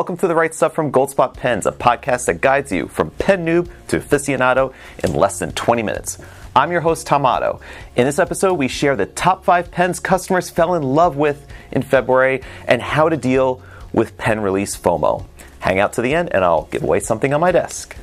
Welcome to The Write Stuff from Goldspot Pens, a podcast that guides you from pen noob to aficionado in less than 20 minutes. I'm your host, Tom Otto. In this episode, we share the top five pens customers fell in love with in February and how to deal with pen release FOMO. Hang out to the end, and I'll give away something on my desk.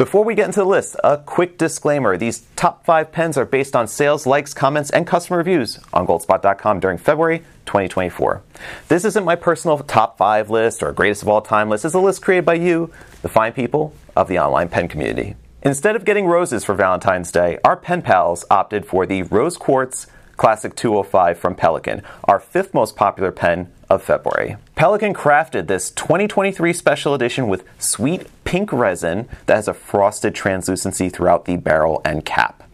Before we get into the list, a quick disclaimer. These top five pens are based on sales, likes, comments, and customer reviews on goldspot.com during February 2024. This isn't my personal top five list or greatest of all time list. It's a list created by you, the fine people of the online pen community. Instead of getting roses for Valentine's Day, our pen pals opted for the Rose Quartz Classic 205 from Pelikan, our fifth most popular pen of February. Pelikan crafted this 2023 special edition with sweet pink resin that has a frosted translucency throughout the barrel and cap.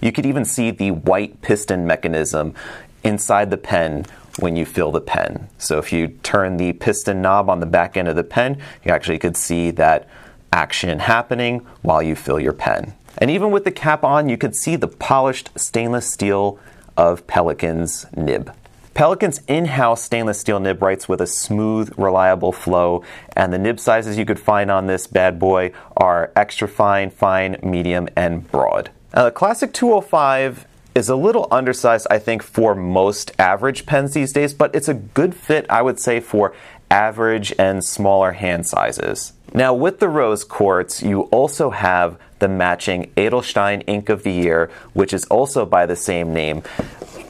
You could even see the white piston mechanism inside the pen when you fill the pen. So if you turn the piston knob on the back end of the pen, you actually could see that action happening while you fill your pen. And even with the cap on, you could see the polished stainless steel of Pelikan's nib. Pelikan's in-house stainless steel nib writes with a smooth, reliable flow, and the nib sizes you could find on this bad boy are extra fine, fine, medium, and broad. Now, the Classic 205 is a little undersized, I think, for most average pens these days, but it's a good fit, I would say, for average and smaller hand sizes. Now, with the Rose Quartz, you also have the matching Edelstein Ink of the Year, which is also by the same name,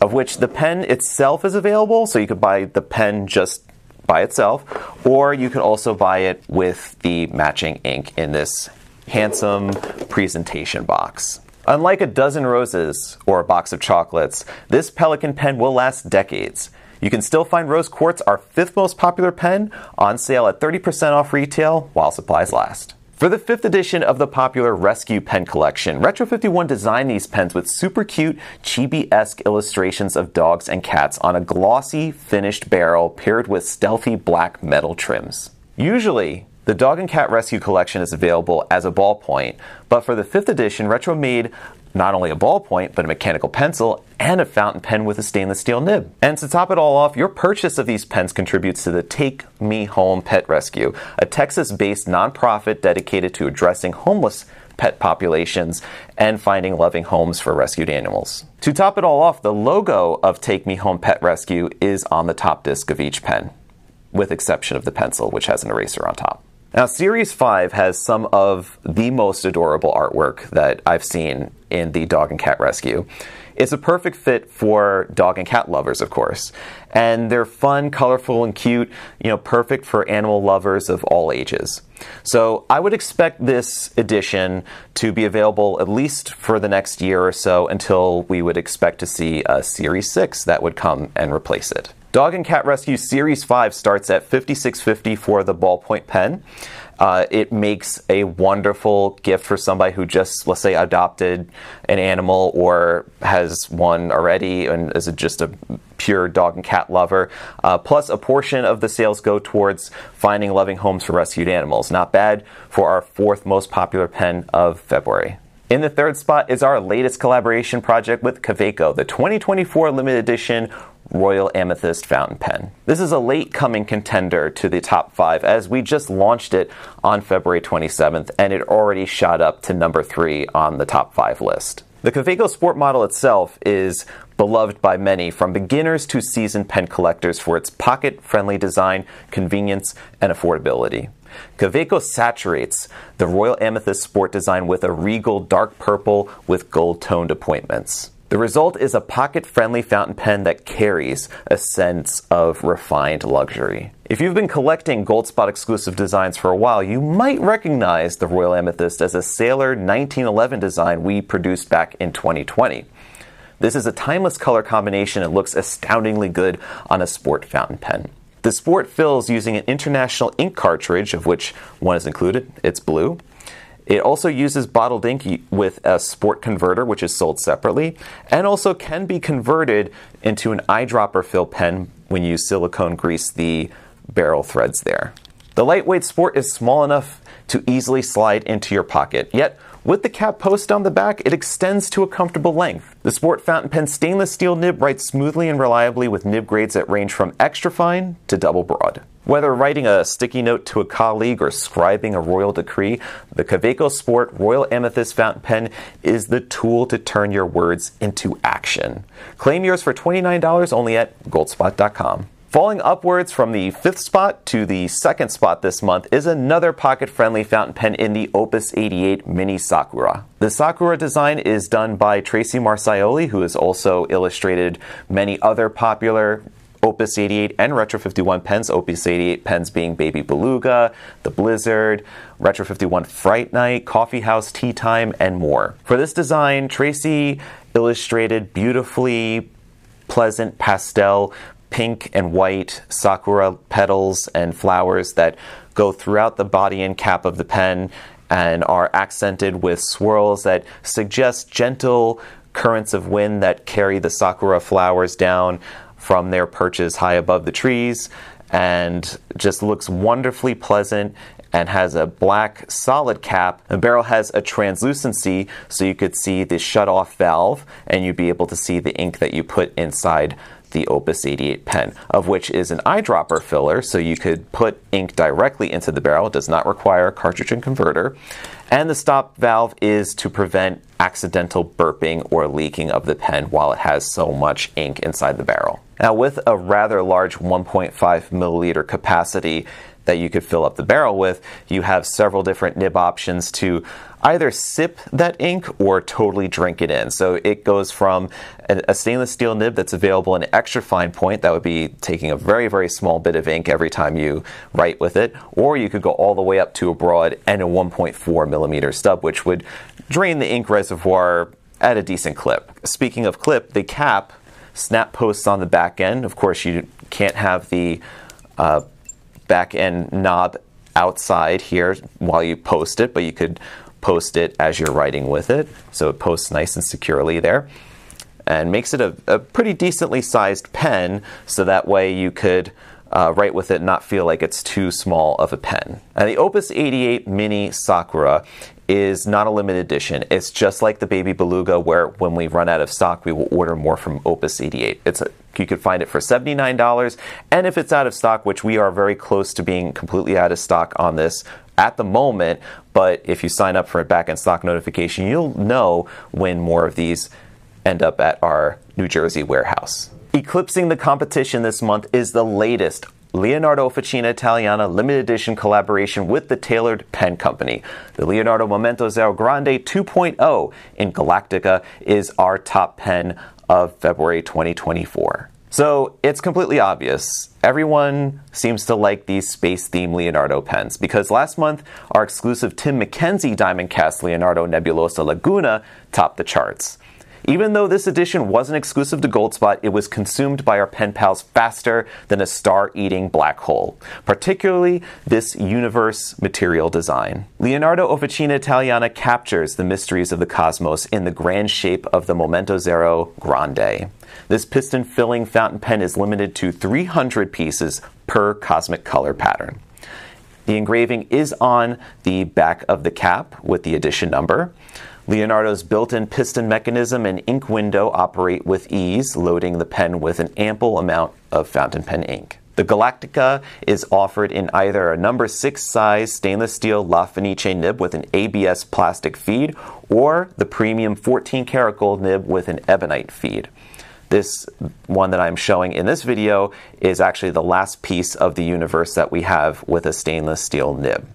of which the pen itself is available, so you could buy the pen just by itself, or you could also buy it with the matching ink in this handsome presentation box. Unlike a dozen roses or a box of chocolates, this Pelikan pen will last decades. You can still find Rose Quartz, our fifth most popular pen, on sale at 30% off retail while supplies last. For the fifth edition of the popular Rescue Pen Collection, Retro 51 designed these pens with super cute, chibi esque illustrations of dogs and cats on a glossy, finished barrel paired with stealthy black metal trims. Usually, the Dog and Cat Rescue Collection is available as a ballpoint, but for the fifth edition, Retro made not only a ballpoint, but a mechanical pencil and a fountain pen with a stainless steel nib. And to top it all off, your purchase of these pens contributes to the Take Me Home Pet Rescue, a Texas based nonprofit dedicated to addressing homeless pet populations and finding loving homes for rescued animals. To top it all off, the logo of Take Me Home Pet Rescue is on the top disc of each pen, with exception of the pencil, which has an eraser on top. Now, Series 5 has some of the most adorable artwork that I've seen in the dog and cat rescue. It's a perfect fit for dog and cat lovers, of course. And they're fun, colorful, and cute, you know, perfect for animal lovers of all ages. So I would expect this edition to be available at least for the next year or so until we would expect to see a Series 6 that would come and replace it. Dog and Cat Rescue Series 5 starts at 5650 for the ballpoint pen. Uh, it makes a wonderful gift for somebody who just, let's say, adopted an animal or has one already and is just a pure dog and cat lover. Uh, plus, a portion of the sales go towards finding loving homes for rescued animals. Not bad for our fourth most popular pen of February. In the third spot is our latest collaboration project with Kaweco, the 2024 limited edition Royal Amethyst fountain pen. This is a late coming contender to the top five as we just launched it on February 27th and it already shot up to number three on the top five list. The Kaweco Sport model itself is beloved by many, from beginners to seasoned pen collectors, for its pocket friendly design, convenience, and affordability. Kaweco saturates the Royal Amethyst Sport design with a regal dark purple with gold toned appointments. The result is a pocket friendly fountain pen that carries a sense of refined luxury. If you've been collecting Goldspot exclusive designs for a while, you might recognize the Royal Amethyst as a Sailor 1911 design we produced back in 2020. This is a timeless color combination and looks astoundingly good on a sport fountain pen. The Sport fills using an international ink cartridge, of which one is included. It's blue. It also uses bottled ink with a sport converter, which is sold separately, and also can be converted into an eyedropper fill pen when you silicone grease the barrel threads there. The lightweight sport is small enough to easily slide into your pocket, yet With the cap post on the back, it extends to a comfortable length. The Sport Fountain Pen stainless steel nib writes smoothly and reliably with nib grades that range from extra fine to double broad. Whether writing a sticky note to a colleague or scribing a royal decree, the Kaweco Sport Royal Amethyst Fountain Pen is the tool to turn your words into action. Claim yours for $29 only at goldspot.com. Falling upwards from the fifth spot to the second spot this month is another pocket friendly fountain pen in the Opus 88 Mini Sakura. The Sakura design is done by Tracy Marcioli, who has also illustrated many other popular Opus 88 and Retro 51 pens. Opus 88 pens being Baby Beluga, The Blizzard, Retro 51 Fright Night, Coffee House Tea Time, and more. For this design, Tracy illustrated beautifully pleasant pastel pink and white sakura petals and flowers that go throughout the body and cap of the pen and are accented with swirls that suggest gentle currents of wind that carry the sakura flowers down from their perches high above the trees and just looks wonderfully pleasant and has a black solid cap. The barrel has a translucency so you could see the shut off valve and you'd be able to see the ink that you put inside the Opus 88 pen, of which is an eyedropper filler, so you could put ink directly into the barrel. It does not require a cartridge and converter. And the stop valve is to prevent accidental burping or leaking of the pen while it has so much ink inside the barrel. Now, with a rather large 1.5 milliliter capacity, that you could fill up the barrel with, you have several different nib options to either sip that ink or totally drink it in. So it goes from a, stainless steel nib that's available in extra fine point, that would be taking a very, very small bit of ink every time you write with it, or you could go all the way up to a broad and a 1.4 millimeter stub, which would drain the ink reservoir at a decent clip. Speaking of clip, the cap snap posts on the back end. Of course, you can't have the uh, back end knob outside here while you post it, but you could post it as you're writing with it. So it posts nice and securely there and makes it a, a pretty decently sized pen so that way you could uh, write with it not feel like it's too small of a pen. And the Opus 88 Mini Sakura is not a limited edition. It's just like the Baby Beluga, where when we run out of stock, we will order more from Opus 88. It's a, you could find it for $79, and if it's out of stock, which we are very close to being completely out of stock on this at the moment, but if you sign up for a back in stock notification, you'll know when more of these end up at our New Jersey warehouse. Eclipsing the competition this month is the latest Leonardo Officina Italiana limited edition collaboration with the Tailored Pen Company. The Leonardo Momento Zero Grande 2.0 in Galactica is our top pen of February 2024. So it's completely obvious. Everyone seems to like these space themed Leonardo pens because last month our exclusive Tim Mackenzie Diamond Cast Leonardo Nebulosa Laguna topped the charts. Even though this edition wasn't exclusive to Goldspot, it was consumed by our pen pals faster than a star eating black hole, particularly this universe material design. Leonardo Officina Italiana captures the mysteries of the cosmos in the grand shape of the Momento Zero Grande. This piston filling fountain pen is limited to 300 pieces per cosmic color pattern. The engraving is on the back of the cap with the edition number. Leonardo's built-in piston mechanism and ink window operate with ease, loading the pen with an ample amount of fountain pen ink. The Galactica is offered in either a number 6 size stainless steel La Fenice nib with an ABS plastic feed or the premium 14 karat gold nib with an ebonite feed. This one that I'm showing in this video is actually the last piece of the universe that we have with a stainless steel nib.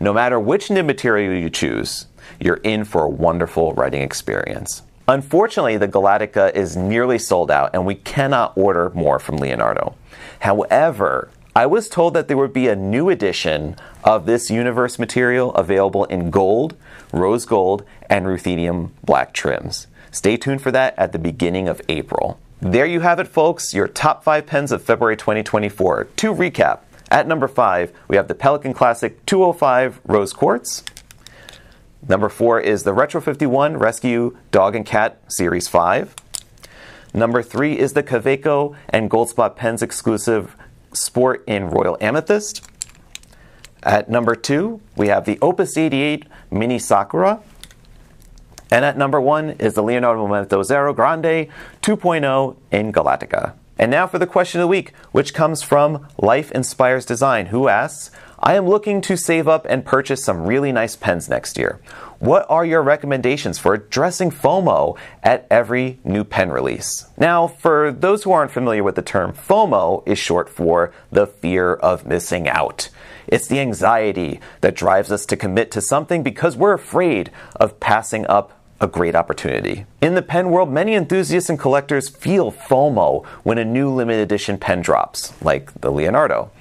No matter which nib material you choose, you're in for a wonderful writing experience. Unfortunately, the Galactica is nearly sold out and we cannot order more from Leonardo. However, I was told that there would be a new edition of this universe material available in gold, rose gold, and ruthenium black trims. Stay tuned for that at the beginning of April. There you have it, folks, your top five pens of February 2024. To recap, at number five, we have the Pelikan Classic 205 Rose Quartz. Number four is the Retro 51 Rescue Dog and Cat Series 5. Number three is the Kaweco and Goldspot Pens exclusive Sport in Royal Amethyst. At number two, we have the Opus 88 Mini Sakura. And at number one is the Leonardo Momento Zero Grande 2.0 in Galactica. And now for the question of the week, which comes from Life Inspires Design, who asks, I am looking to save up and purchase some really nice pens next year. What are your recommendations for addressing FOMO at every new pen release? Now, for those who aren't familiar with the term, FOMO is short for the fear of missing out. It's the anxiety that drives us to commit to something because we're afraid of passing up a great opportunity. In the pen world, many enthusiasts and collectors feel FOMO when a new limited edition pen drops, like the Leonardo.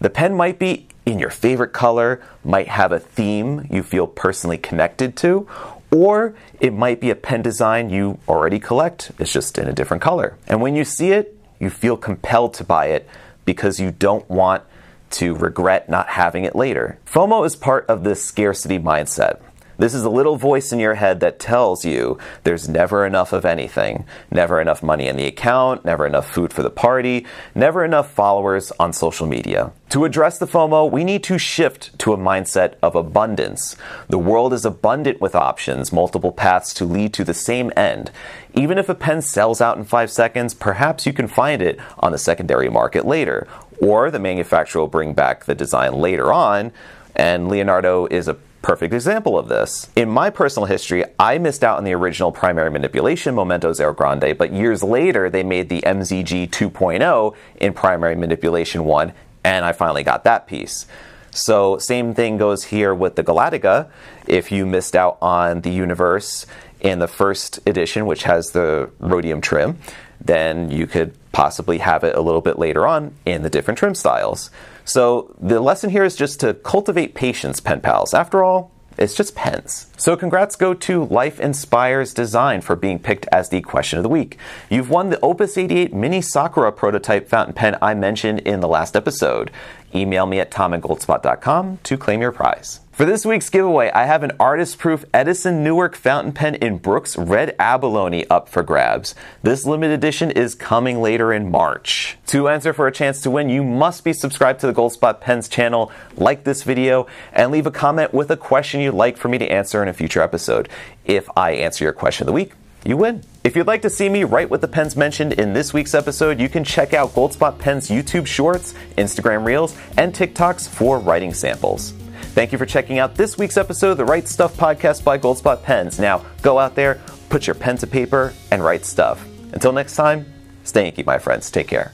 The pen might be in your favorite color, might have a theme you feel personally connected to, or it might be a pen design you already collect, it's just in a different color. And when you see it, you feel compelled to buy it because you don't want to regret not having it later. FOMO is part of this scarcity mindset. This is a little voice in your head that tells you there's never enough of anything, never enough money in the account, never enough food for the party, never enough followers on social media. To address the FOMO, we need to shift to a mindset of abundance. The world is abundant with options, multiple paths to lead to the same end. Even if a pen sells out in five seconds, perhaps you can find it on the secondary market later. Or the manufacturer will bring back the design later on, and Leonardo is a perfect example of this. In my personal history, I missed out on the original primary manipulation Momento Zero Grande, but years later they made the MZG 2.0 in primary manipulation 1, and I finally got that piece. So, same thing goes here with the Galactica. If you missed out on the universe in the first edition, which has the rhodium trim, then you could possibly have it a little bit later on in the different trim styles. So the lesson here is just to cultivate patience, pen pals. After all, it's just pens. So congrats go to Life Inspires Design for being picked as the question of the week. You've won the Opus 88 Mini Sakura prototype fountain pen I mentioned in the last episode. Email me at tom@goldspot.com to claim your prize. For this week's giveaway, I have an artist proof Edison Newark fountain pen in Brooks Red Abalone up for grabs. This limited edition is coming later in March. To enter for a chance to win, you must be subscribed to the Goldspot Pens channel, like this video, and leave a comment with a question you'd like for me to answer in a future episode. If I answer your question of the week, you win. If you'd like to see me write with the pens mentioned in this week's episode, you can check out Goldspot Pens YouTube Shorts, Instagram Reels, and TikToks for writing samples. Thank you for checking out this week's episode of the Write Stuff podcast by Goldspot Pens. Now, go out there, put your pen to paper, and write stuff. Until next time, stay inky, my friends. Take care.